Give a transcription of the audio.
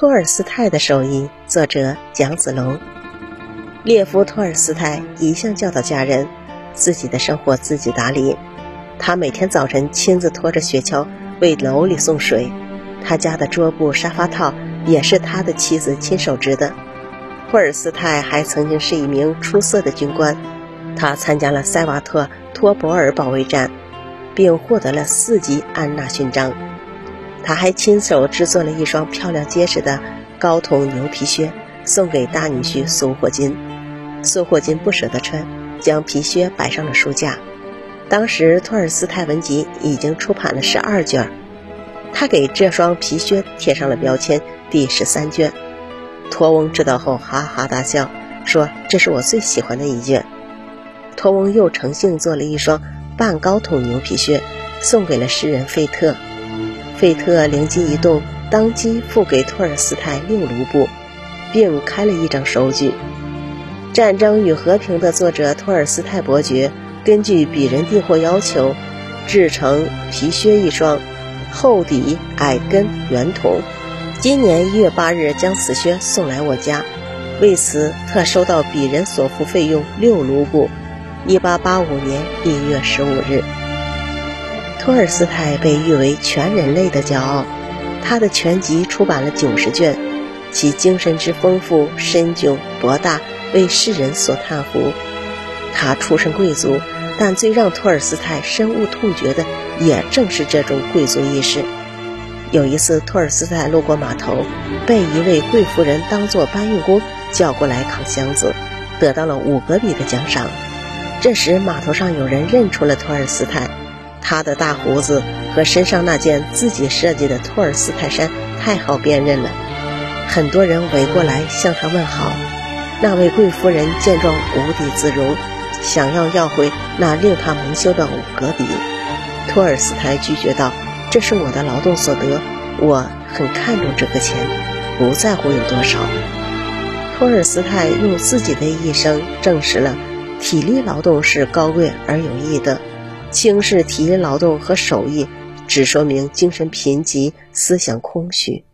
托尔斯泰的手艺，作者蒋子龙。列夫·托尔斯泰一向教导家人，自己的生活自己打理。他每天早晨亲自拖着雪橇为楼里送水，他家的桌布、沙发套也是他的妻子亲手织的。托尔斯泰还曾经是一名出色的军官，他参加了塞瓦特托博尔保卫战，并获得了四级安娜勋章。他还亲手制作了一双漂亮结实的高筒牛皮靴，送给大女婿苏霍金。苏霍金不舍得穿，将皮靴摆上了书架。当时托尔斯泰文集已经出版了十二卷，他给这双皮靴贴上了标签“第十三卷”。托翁知道后哈哈大笑，说：“这是我最喜欢的一卷。”托翁又诚信做了一双半高筒牛皮靴，送给了诗人费特。费特灵机一动，当即付给托尔斯泰六卢布，并开了一张收据。《战争与和平》的作者托尔斯泰伯爵根据鄙人订货要求，制成皮靴一双，厚底矮跟圆筒。今年一月八日将此靴送来我家，为此特收到鄙人所付费用六卢布。一八八五年一月十五日。托尔斯泰被誉为全人类的骄傲，他的全集出版了九十卷，其精神之丰富、深究、博大，为世人所叹服。他出身贵族，但最让托尔斯泰深恶痛绝的，也正是这种贵族意识。有一次，托尔斯泰路过码头，被一位贵妇人当作搬运工叫过来扛箱子，得到了五格比的奖赏。这时，码头上有人认出了托尔斯泰。他的大胡子和身上那件自己设计的托尔斯泰衫太好辨认了，很多人围过来向他问好。那位贵夫人见状无地自容，想要要回那令他蒙羞的五格比。托尔斯泰拒绝道：“这是我的劳动所得，我很看重这个钱，不在乎有多少。”托尔斯泰用自己的一生证实了，体力劳动是高贵而有益的。轻视体力劳动和手艺，只说明精神贫瘠、思想空虚。